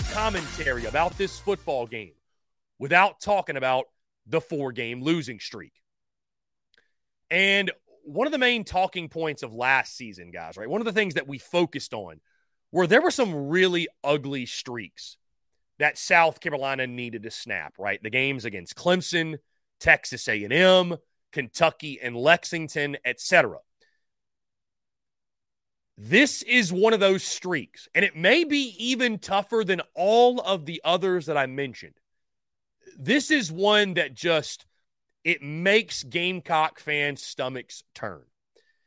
The commentary about this football game without talking about the four game losing streak. And one of the main talking points of last season, guys, right? One of the things that we focused on were there were some really ugly streaks that South Carolina needed to snap, right? The games against Clemson, Texas A&M, Kentucky and Lexington, etc. This is one of those streaks, and it may be even tougher than all of the others that I mentioned. This is one that just it makes Gamecock fans' stomachs turn.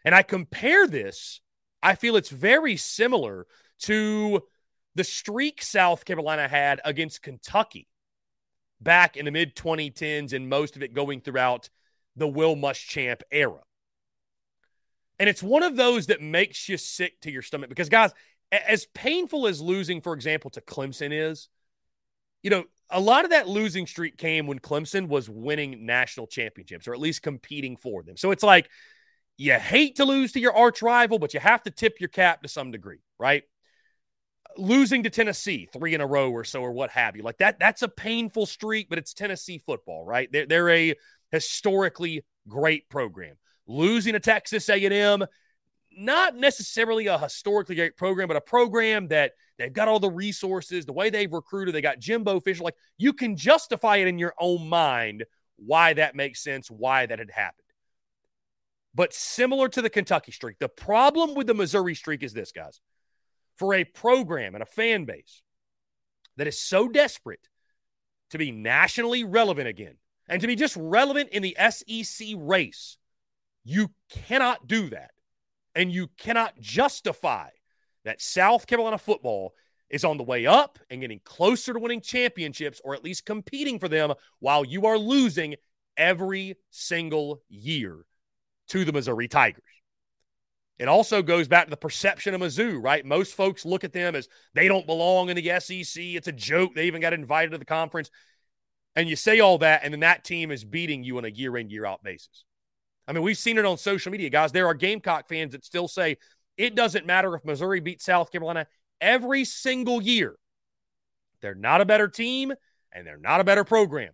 And I compare this, I feel it's very similar to the streak South Carolina had against Kentucky back in the mid 2010s, and most of it going throughout the Will Muschamp era. And it's one of those that makes you sick to your stomach because, guys, as painful as losing, for example, to Clemson is, you know, a lot of that losing streak came when Clemson was winning national championships or at least competing for them. So it's like you hate to lose to your arch rival, but you have to tip your cap to some degree, right? Losing to Tennessee three in a row or so, or what have you, like that, that's a painful streak, but it's Tennessee football, right? They're, they're a historically great program. Losing to Texas A&M, not necessarily a historically great program, but a program that they've got all the resources, the way they've recruited, they got Jimbo Fisher. Like you can justify it in your own mind why that makes sense, why that had happened. But similar to the Kentucky streak, the problem with the Missouri streak is this, guys. For a program and a fan base that is so desperate to be nationally relevant again and to be just relevant in the SEC race, you cannot do that. And you cannot justify that South Carolina football is on the way up and getting closer to winning championships or at least competing for them while you are losing every single year to the Missouri Tigers. It also goes back to the perception of Mizzou, right? Most folks look at them as they don't belong in the SEC. It's a joke. They even got invited to the conference. And you say all that, and then that team is beating you on a year in, year out basis. I mean, we've seen it on social media, guys. There are Gamecock fans that still say it doesn't matter if Missouri beats South Carolina every single year. They're not a better team and they're not a better program.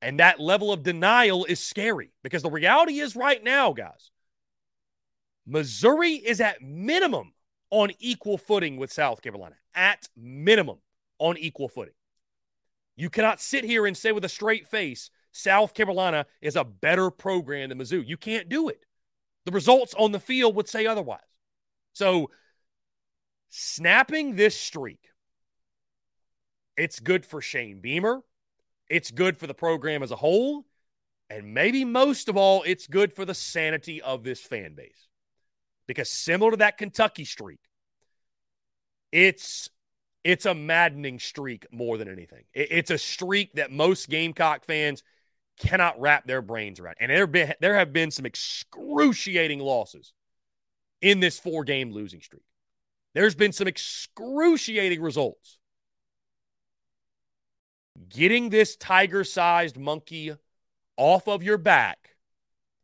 And that level of denial is scary because the reality is right now, guys, Missouri is at minimum on equal footing with South Carolina, at minimum on equal footing. You cannot sit here and say with a straight face South Carolina is a better program than Mizzou. You can't do it. The results on the field would say otherwise. So, snapping this streak, it's good for Shane Beamer. It's good for the program as a whole. And maybe most of all, it's good for the sanity of this fan base. Because similar to that Kentucky streak, it's it's a maddening streak more than anything. It's a streak that most Gamecock fans cannot wrap their brains around. And there been there have been some excruciating losses in this four game losing streak. There's been some excruciating results. Getting this tiger sized monkey off of your back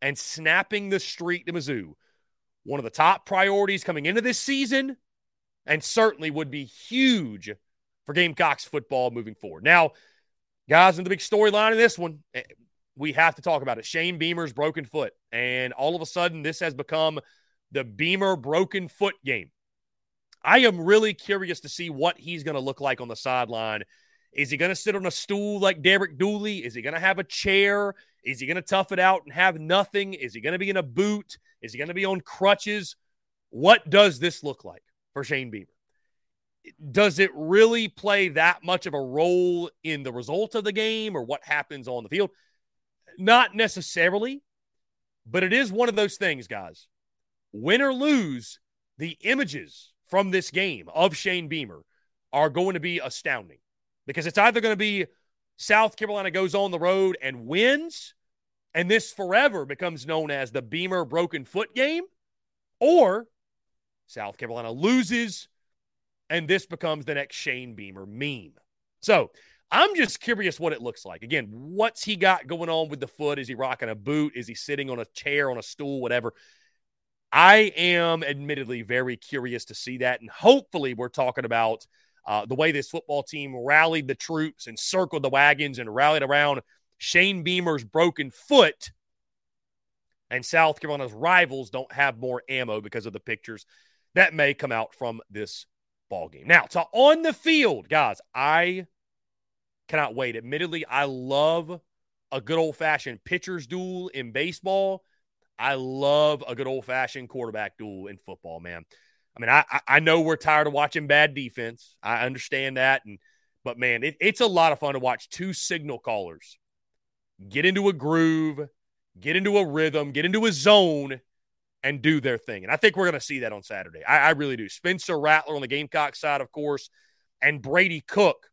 and snapping the streak to Mizzou, one of the top priorities coming into this season, and certainly would be huge for Gamecocks football moving forward. Now, guys, in the big storyline in this one, eh, we have to talk about it. Shane Beamer's broken foot. And all of a sudden, this has become the Beamer broken foot game. I am really curious to see what he's going to look like on the sideline. Is he going to sit on a stool like Derek Dooley? Is he going to have a chair? Is he going to tough it out and have nothing? Is he going to be in a boot? Is he going to be on crutches? What does this look like for Shane Beamer? Does it really play that much of a role in the result of the game or what happens on the field? Not necessarily, but it is one of those things, guys. Win or lose, the images from this game of Shane Beamer are going to be astounding because it's either going to be South Carolina goes on the road and wins, and this forever becomes known as the Beamer broken foot game, or South Carolina loses, and this becomes the next Shane Beamer meme. So I'm just curious what it looks like. Again, what's he got going on with the foot? Is he rocking a boot? Is he sitting on a chair, on a stool, whatever? I am admittedly very curious to see that. And hopefully, we're talking about uh, the way this football team rallied the troops and circled the wagons and rallied around Shane Beamer's broken foot. And South Carolina's rivals don't have more ammo because of the pictures that may come out from this ball game. Now, to on the field, guys, I cannot wait. Admittedly, I love a good old fashioned pitcher's duel in baseball. I love a good old fashioned quarterback duel in football, man. I mean, I I know we're tired of watching bad defense. I understand that, and but man, it, it's a lot of fun to watch two signal callers get into a groove, get into a rhythm, get into a zone, and do their thing. And I think we're going to see that on Saturday. I, I really do. Spencer Rattler on the Gamecock side, of course, and Brady Cook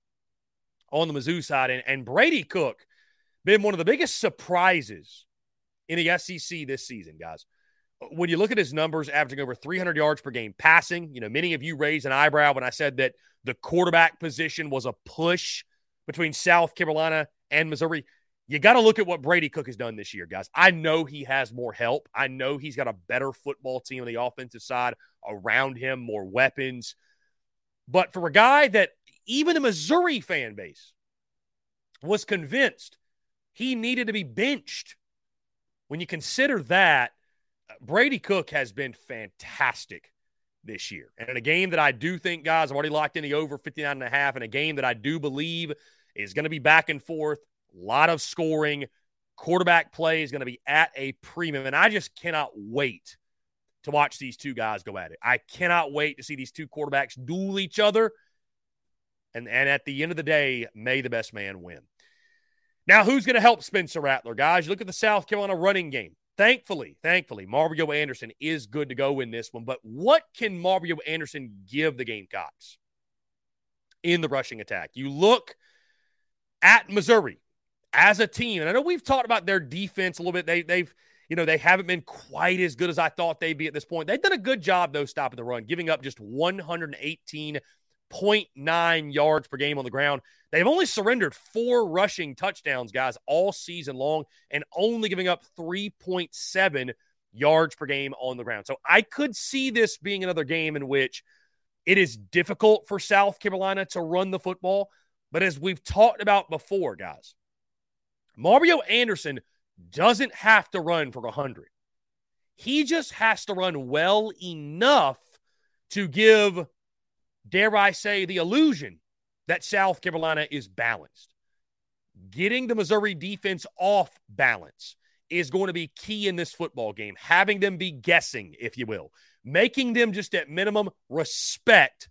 on the Mizzou side. And, and Brady Cook been one of the biggest surprises in the SEC this season, guys. When you look at his numbers, averaging over 300 yards per game passing, you know, many of you raised an eyebrow when I said that the quarterback position was a push between South Carolina and Missouri. You got to look at what Brady Cook has done this year, guys. I know he has more help. I know he's got a better football team on the offensive side around him, more weapons. But for a guy that even the Missouri fan base was convinced he needed to be benched, when you consider that, Brady Cook has been fantastic this year. And in a game that I do think, guys, I've already locked in the over 59 and a half, in a game that I do believe is going to be back and forth, a lot of scoring. Quarterback play is going to be at a premium. And I just cannot wait to watch these two guys go at it. I cannot wait to see these two quarterbacks duel each other. And, and at the end of the day, may the best man win. Now, who's going to help Spencer Rattler, guys? You look at the South Carolina running game. Thankfully, thankfully, Mario Anderson is good to go in this one. But what can Mario Anderson give the Gamecocks in the rushing attack? You look at Missouri as a team, and I know we've talked about their defense a little bit. They, they've, you know, they haven't been quite as good as I thought they'd be at this point. They've done a good job, though, stopping the run, giving up just 118 0.9 yards per game on the ground. They've only surrendered four rushing touchdowns, guys, all season long, and only giving up 3.7 yards per game on the ground. So I could see this being another game in which it is difficult for South Carolina to run the football. But as we've talked about before, guys, Mario Anderson doesn't have to run for 100. He just has to run well enough to give dare I say, the illusion that South Carolina is balanced. Getting the Missouri defense off balance is going to be key in this football game, having them be guessing, if you will, making them just at minimum respect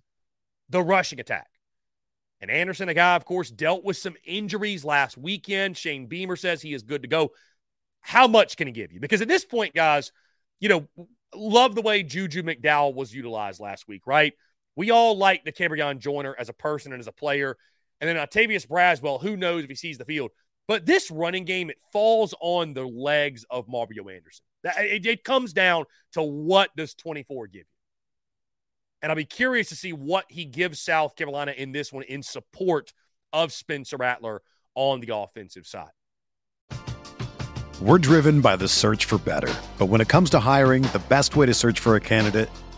the rushing attack. And Anderson, a guy, of course, dealt with some injuries last weekend. Shane Beamer says he is good to go. How much can he give you? Because at this point, guys, you know, love the way Juju McDowell was utilized last week, right? We all like the Dakereon Joyner as a person and as a player. And then Octavius Braswell, who knows if he sees the field. But this running game, it falls on the legs of Mario Anderson. It, it comes down to what does 24 give you? And I'll be curious to see what he gives South Carolina in this one in support of Spencer Rattler on the offensive side. We're driven by the search for better. But when it comes to hiring, the best way to search for a candidate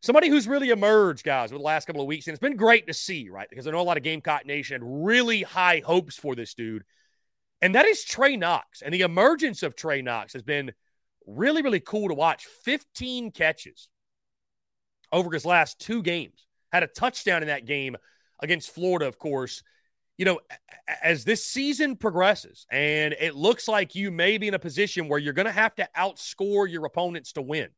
somebody who's really emerged, guys, over the last couple of weeks. And it's been great to see, right? Because I know a lot of Gamecock Nation had really high hopes for this dude. And that is Trey Knox. And the emergence of Trey Knox has been really, really cool to watch. 15 catches over his last two games. Had a touchdown in that game against Florida, of course. You know, as this season progresses, and it looks like you may be in a position where you're going to have to outscore your opponents to win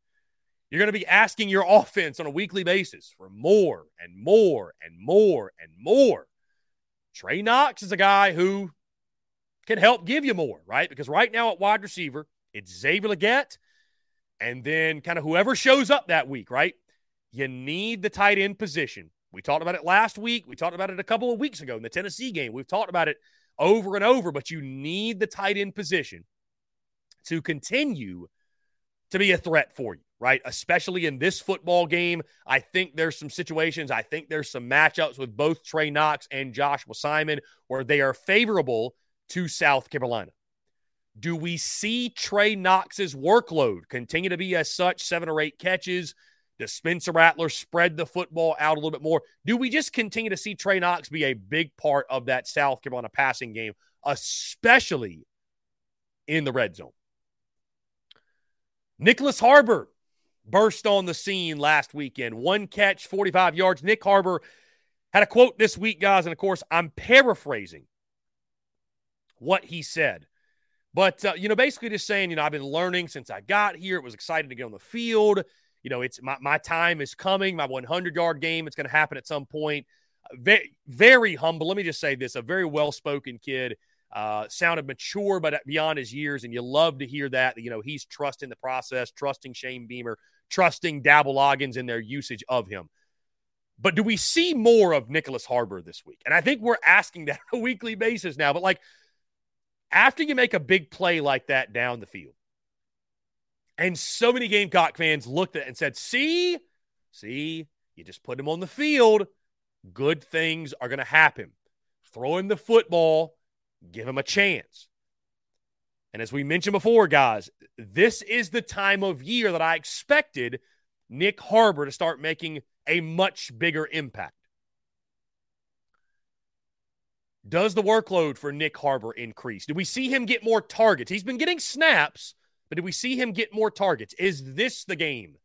you're going to be asking your offense on a weekly basis for more and more and more and more. Trey Knox is a guy who can help give you more, right? Because right now at wide receiver, it's Xavier Legette and then kind of whoever shows up that week, right? You need the tight end position. We talked about it last week. We talked about it a couple of weeks ago in the Tennessee game. We've talked about it over and over, but you need the tight end position to continue to be a threat for you right? Especially in this football game. I think there's some situations, I think there's some matchups with both Trey Knox and Joshua Simon where they are favorable to South Carolina. Do we see Trey Knox's workload continue to be as such, seven or eight catches? Does Spencer Rattler spread the football out a little bit more? Do we just continue to see Trey Knox be a big part of that South Carolina passing game, especially in the red zone? Nyckoles Harbor burst on the scene last weekend. One catch, 45 yards. Nyck Harbor had a quote this week, guys, and of course, I'm paraphrasing what he said. But, uh, you know, basically just saying, you know, I've been learning since I got here. It was exciting to get on the field. You know, it's my, my time is coming, my 100 yard game. It's going to happen at some point. Very, very humble. Let me just say this a very well spoken kid. Uh, sounded mature, but beyond his years. And you love to hear that. You know, he's trusting the process, trusting Shane Beamer, trusting Dowell Loggins in their usage of him. But do we see more of Nyckoles Harbor this week? And I think we're asking that on a weekly basis now. But like, after you make a big play like that down the field, and so many Gamecock fans looked at it and said, see, see, you just put him on the field. Good things are going to happen. Throw him the football give him a chance. And as we mentioned before, guys, this is the time of year that I expected Nyck Harbor to start making a much bigger impact. Does the workload for Nyck Harbor increase? Do we see him get more targets? He's been getting snaps, but do we see him get more targets? Is this the game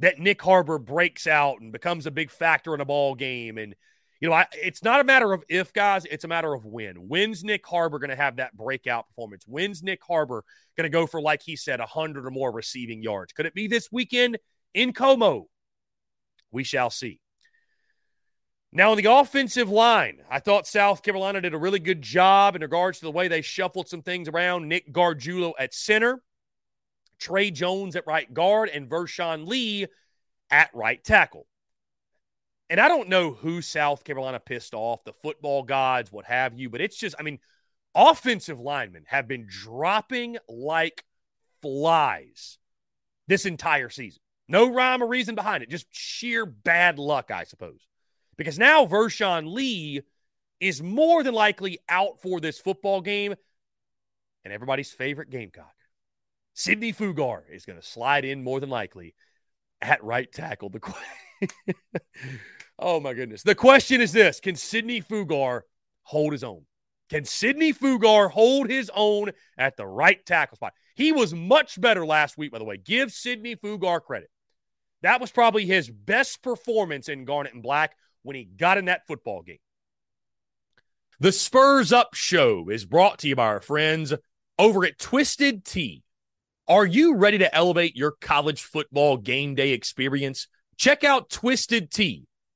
that Nyck Harbor breaks out and becomes a big factor in a ball game and you know, I, it's not a matter of if, guys. It's a matter of when. When's Nyck Harbor going to have that breakout performance? When's Nyck Harbor going to go for, like he said, 100 or more receiving yards? Could it be this weekend in CoMo? We shall see. Now, on the offensive line, I thought South Carolina did a really good job in regards to the way they shuffled some things around. Nick Gargiulo at center, Trey Jones at right guard, and Vershon Lee at right tackle. And I don't know who South Carolina pissed off, the football gods, what have you, but it's just, I mean, offensive linemen have been dropping like flies this entire season. No rhyme or reason behind it, just sheer bad luck, I suppose. Because now Vershon Lee is more than likely out for this football game. And everybody's favorite Gamecock, Sidney Fugar, is going to slide in more than likely at right tackle. The Oh my goodness. The question is this Can Sidney Fugar hold his own? Can Sidney Fugar hold his own at the right tackle spot? He was much better last week, by the way. Give Sidney Fugar credit. That was probably his best performance in Garnet and Black when he got in that football game. The Spurs Up Show is brought to you by our friends over at Twisted Tea. Are you ready to elevate your college football game day experience? Check out Twisted Tea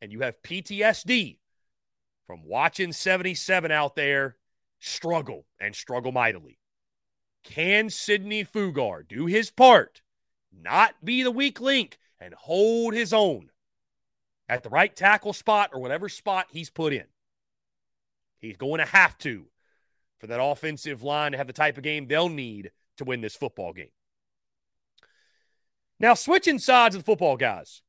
and you have PTSD from watching 77 out there struggle and struggle mightily. Can Sidney Fugar do his part, not be the weak link, and hold his own at the right tackle spot or whatever spot he's put in? He's going to have to for that offensive line to have the type of game they'll need to win this football game. Now, switching sides of the football, guys.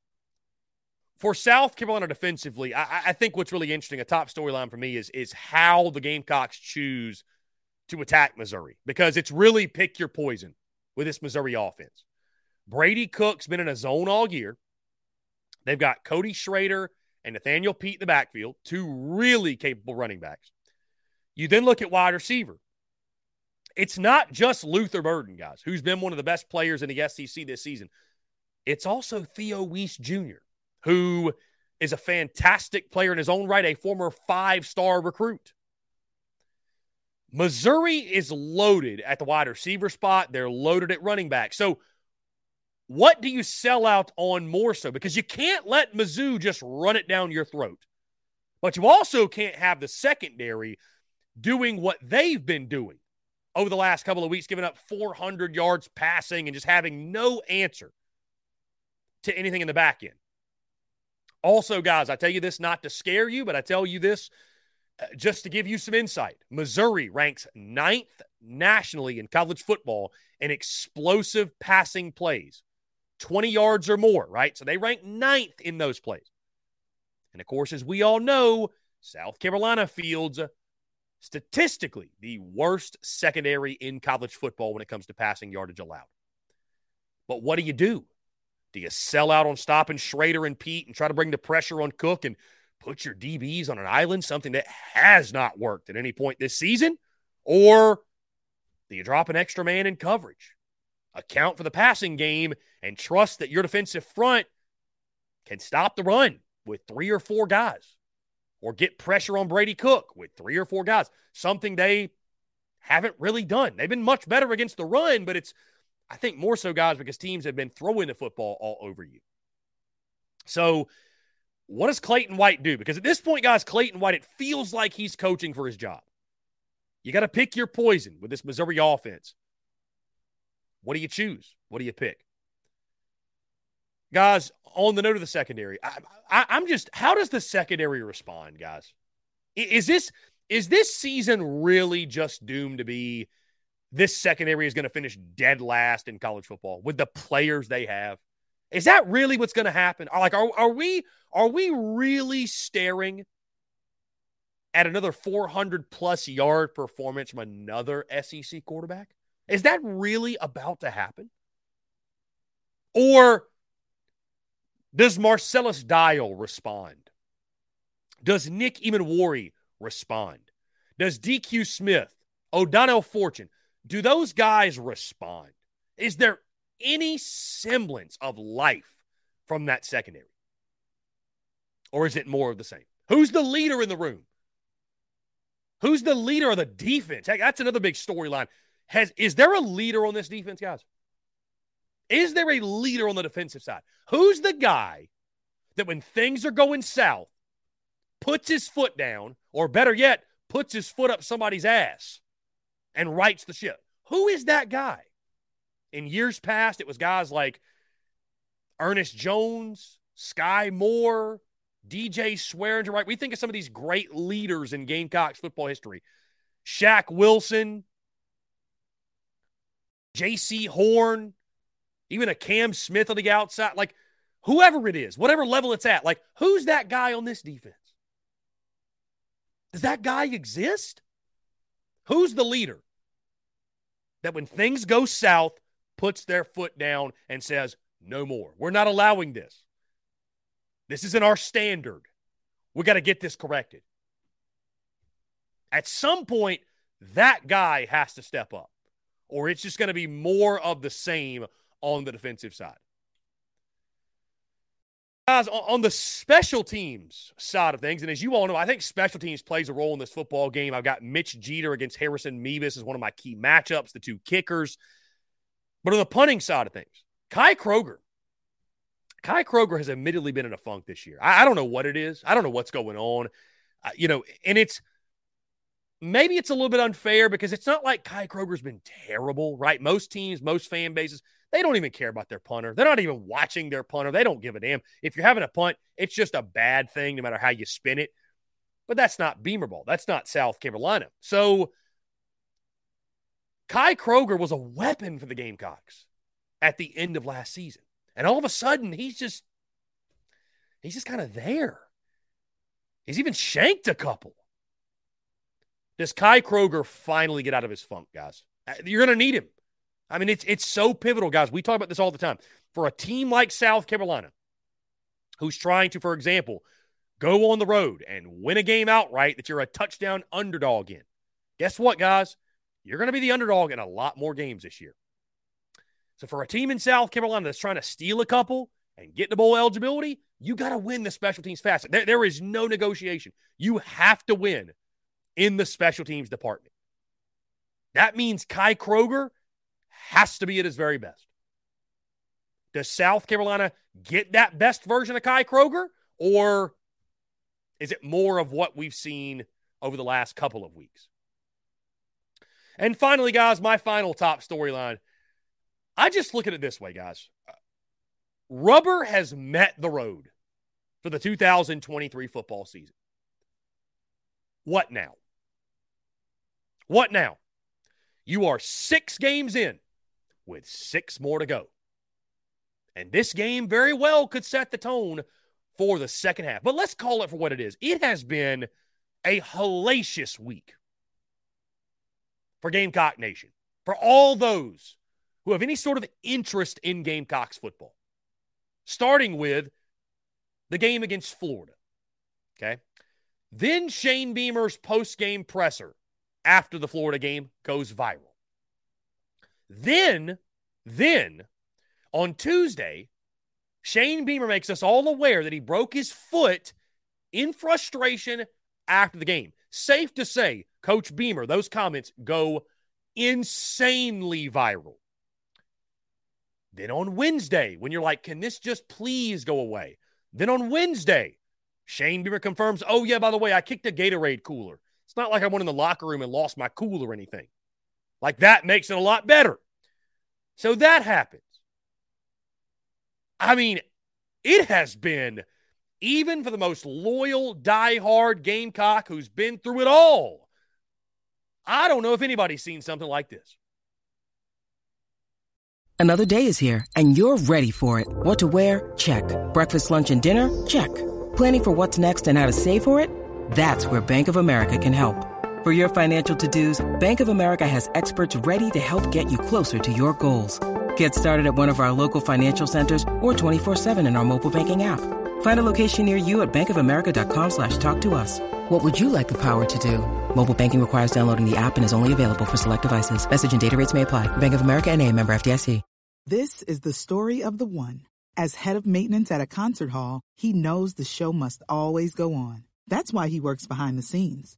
For South Carolina defensively, I, I think what's really interesting, a top storyline for me, is, is how the Gamecocks choose to attack Missouri because it's really pick your poison with this Missouri offense. Brady Cook's been in a zone all year. They've got Cody Schrader and Nathaniel Peat in the backfield, two really capable running backs. You then look at wide receiver. It's not just Luther Burden, guys, who's been one of the best players in the SEC this season. It's also Theo Wease Jr., who is a fantastic player in his own right, a former five star recruit. Missouri is loaded at the wide receiver spot. They're loaded at running back. So what do you sell out on more so? Because you can't let Mizzou just run it down your throat. But you also can't have the secondary doing what they've been doing over the last couple of weeks, giving up 400 yards passing and just having no answer to anything in the back end. Also, guys, I tell you this not to scare you, but I tell you this uh, just to give you some insight. Missouri ranks ninth nationally in college football in explosive passing plays. 20 yards or more, right? So they rank ninth in those plays. And of course, as we all know, South Carolina fields statistically the worst secondary in college football when it comes to passing yardage allowed. But what do you do? Do you sell out on stopping Schrader and Peat and try to bring the pressure on Cook and put your DBs on an island, something that has not worked at any point this season? Or do you drop an extra man in coverage? account for the passing game, and trust that your defensive front can stop the run with three or four guys or get pressure on Brady Cook with three or four guys, something they haven't really done. They've been much better against the run, but it's, I think, more so, guys, because teams have been throwing the football all over you. So, what does Clayton White do? Because at this point, guys, Clayton White, it feels like he's coaching for his job. You got to pick your poison with this Missouri offense. What do you choose? What do you pick? Guys, on the note of the secondary, I, am just, how does the secondary respond, guys? Is this is this season really just doomed to be this secondary is going to finish dead last in college football with the players they have? Is that really what's going to happen? Like, are, are we are we really staring at another 400 plus yard performance from another SEC quarterback? Is that really about to happen? Or does Marcellus Dial respond? Does Nick Emmanwori respond? Does DQ Smith, O'Donnell Fortune, do those guys respond? Is there any semblance of life from that secondary? Or is it more of the same? Who's the leader in the room? Who's the leader of the defense? Heck, that's another big storyline. Has is there a leader on this defense, guys? Is there a leader on the defensive side? Who's the guy that when things are going south puts his foot down, or better yet, puts his foot up somebody's ass and rights the ship? Who is that guy? In years past, it was guys like Ernest Jones, Skai Moore, DJ Swearinger, right? We think of some of these great leaders in Gamecocks football history. Shaq Wilson, Jaycee Horn, even a Cam Smith on the outside. Like, whoever it is, whatever level it's at, like, who's that guy on this defense? Does that guy exist? Who's the leader that when things go south, puts their foot down and says, no more? We're not allowing this. This isn't our standard. We got to get this corrected. At some point, that guy has to step up, or it's just going to be more of the same on the defensive side. Guys, on the special teams side of things, and as you all know, I think special teams plays a role in this football game. I've got Mitch Jeter against Harrison Mevis as one of my key matchups, the two kickers. But on the punting side of things, Kai Kroeger. Kai Kroeger has admittedly been in a funk this year. I, I don't know what it is. I don't know what's going on. Uh, you know, and it's maybe it's a little bit unfair because it's not like Kai Kroeger's been terrible, right? Most teams, most fan bases, they don't even care about their punter. They're not even watching their punter. They don't give a damn. If you're having a punt, it's just a bad thing no matter how you spin it. But that's not Beamer ball. That's not South Carolina. So Kai Kroeger was a weapon for the Gamecocks at the end of last season. And all of a sudden, he's just he's just kind of there. He's even shanked a couple. Does Kai Kroeger finally get out of his funk, guys? Uh, you're going to need him. I mean, it's it's so pivotal, guys. We talk about this all the time. For a team like South Carolina, who's trying to, for example, go on the road and win a game outright that you're a touchdown underdog in. Guess what, guys? You're going to be the underdog in a lot more games this year. So for a team in South Carolina that's trying to steal a couple and get the bowl eligibility, you got to win the special teams fast. There, there is no negotiation. You have to win in the special teams department. That means Kai Kroeger has to be at his very best. Does South Carolina get that best version of Kai Kroeger, or is it more of what we've seen over the last couple of weeks? And finally, guys, my final top storyline I just look at it this way, guys. Rubber has met the road for the 2023 football season. What now? What now? You are six games in with six more to go. And this game very well could set the tone for the second half. But let's call it for what it is. It has been a hellacious week for Gamecock Nation, for all those who have any sort of interest in Gamecocks football, starting with the game against Florida. Okay. Then Shane Beamer's post game presser after the Florida game goes viral. Then, then on Tuesday, Shane Beamer makes us all aware that he broke his foot in frustration after the game. Safe to say, Coach Beamer, those comments go insanely viral. Then on Wednesday, when you're like, can this just please go away? Then on Wednesday, Shane Beamer confirms, oh, yeah, by the way, I kicked a Gatorade cooler. It's not like I went in the locker room and lost my cool or anything. Like that makes it a lot better. So that happens. I mean, it has been even for the most loyal, die-hard Gamecock who's been through it all, I don't know if anybody's seen something like this. Another day is here, and you're ready for it. What to wear? Check. Breakfast, lunch, and dinner? Check. Planning for what's next and how to save for it? That's where Bank of America can help. For your financial to-dos, Bank of America has experts ready to help get you closer to your goals. Get started at one of our local financial centers or 24-7 in our mobile banking app. Find a location near you at bankofamerica.com slash talk to us. What would you like the power to do? Mobile banking requires downloading the app and is only available for select devices. Message and data rates may apply. Bank of America and a member FDIC. This is the story of the one. As head of maintenance at a concert hall, he knows the show must always go on. That's why he works behind the scenes,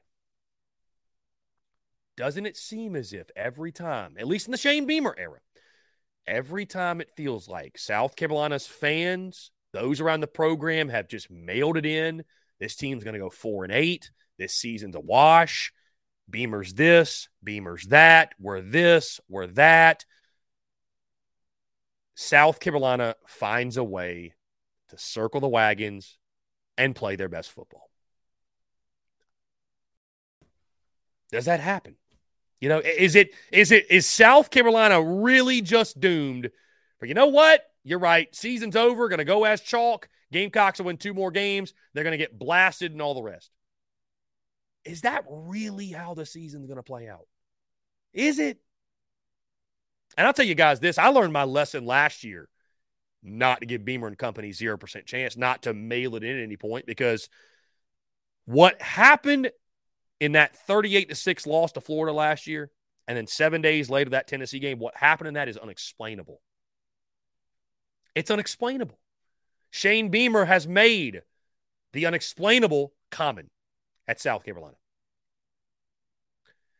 doesn't it seem as if every time, at least in the Shane Beamer era, every time it feels like South Carolina's fans, those around the program have just mailed it in. This team's going to go four and eight. This season's a wash. Beamer's this, Beamer's that. We're this, we're that. South Carolina finds a way to circle the wagons and play their best football. Does that happen? You know, is it is it is South Carolina really just doomed? But you know what? You're right. Season's over. Going to go as chalk. Gamecocks will win two more games. They're going to get blasted and all the rest. Is that really how the season's going to play out? Is it? And I'll tell you guys this I learned my lesson last year not to give Beamer and Company 0% chance, not to mail it in at any point, because what happened in that 38 to 6 loss to Florida last year, and then seven days later, that Tennessee game, what happened in that is unexplainable. It's unexplainable. Shane Beamer has made the unexplainable common at South Carolina.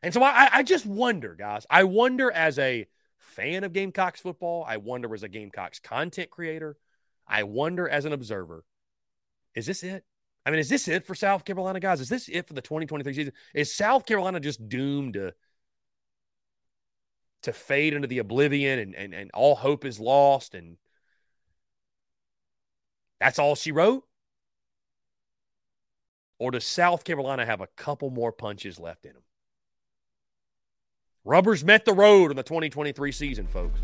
And so I, I just wonder, guys. I wonder as a fan of Gamecocks football, I wonder as a Gamecocks content creator, I wonder as an observer, is this it? I mean, is this it for South Carolina, guys? Is this it for the 2023 season? Is South Carolina just doomed to to fade into the oblivion and, and, and all hope is lost and that's all she wrote? Or does South Carolina have a couple more punches left in them? Rubbers met the road in the 2023 season, folks.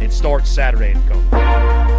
It starts Saturday in CoMo.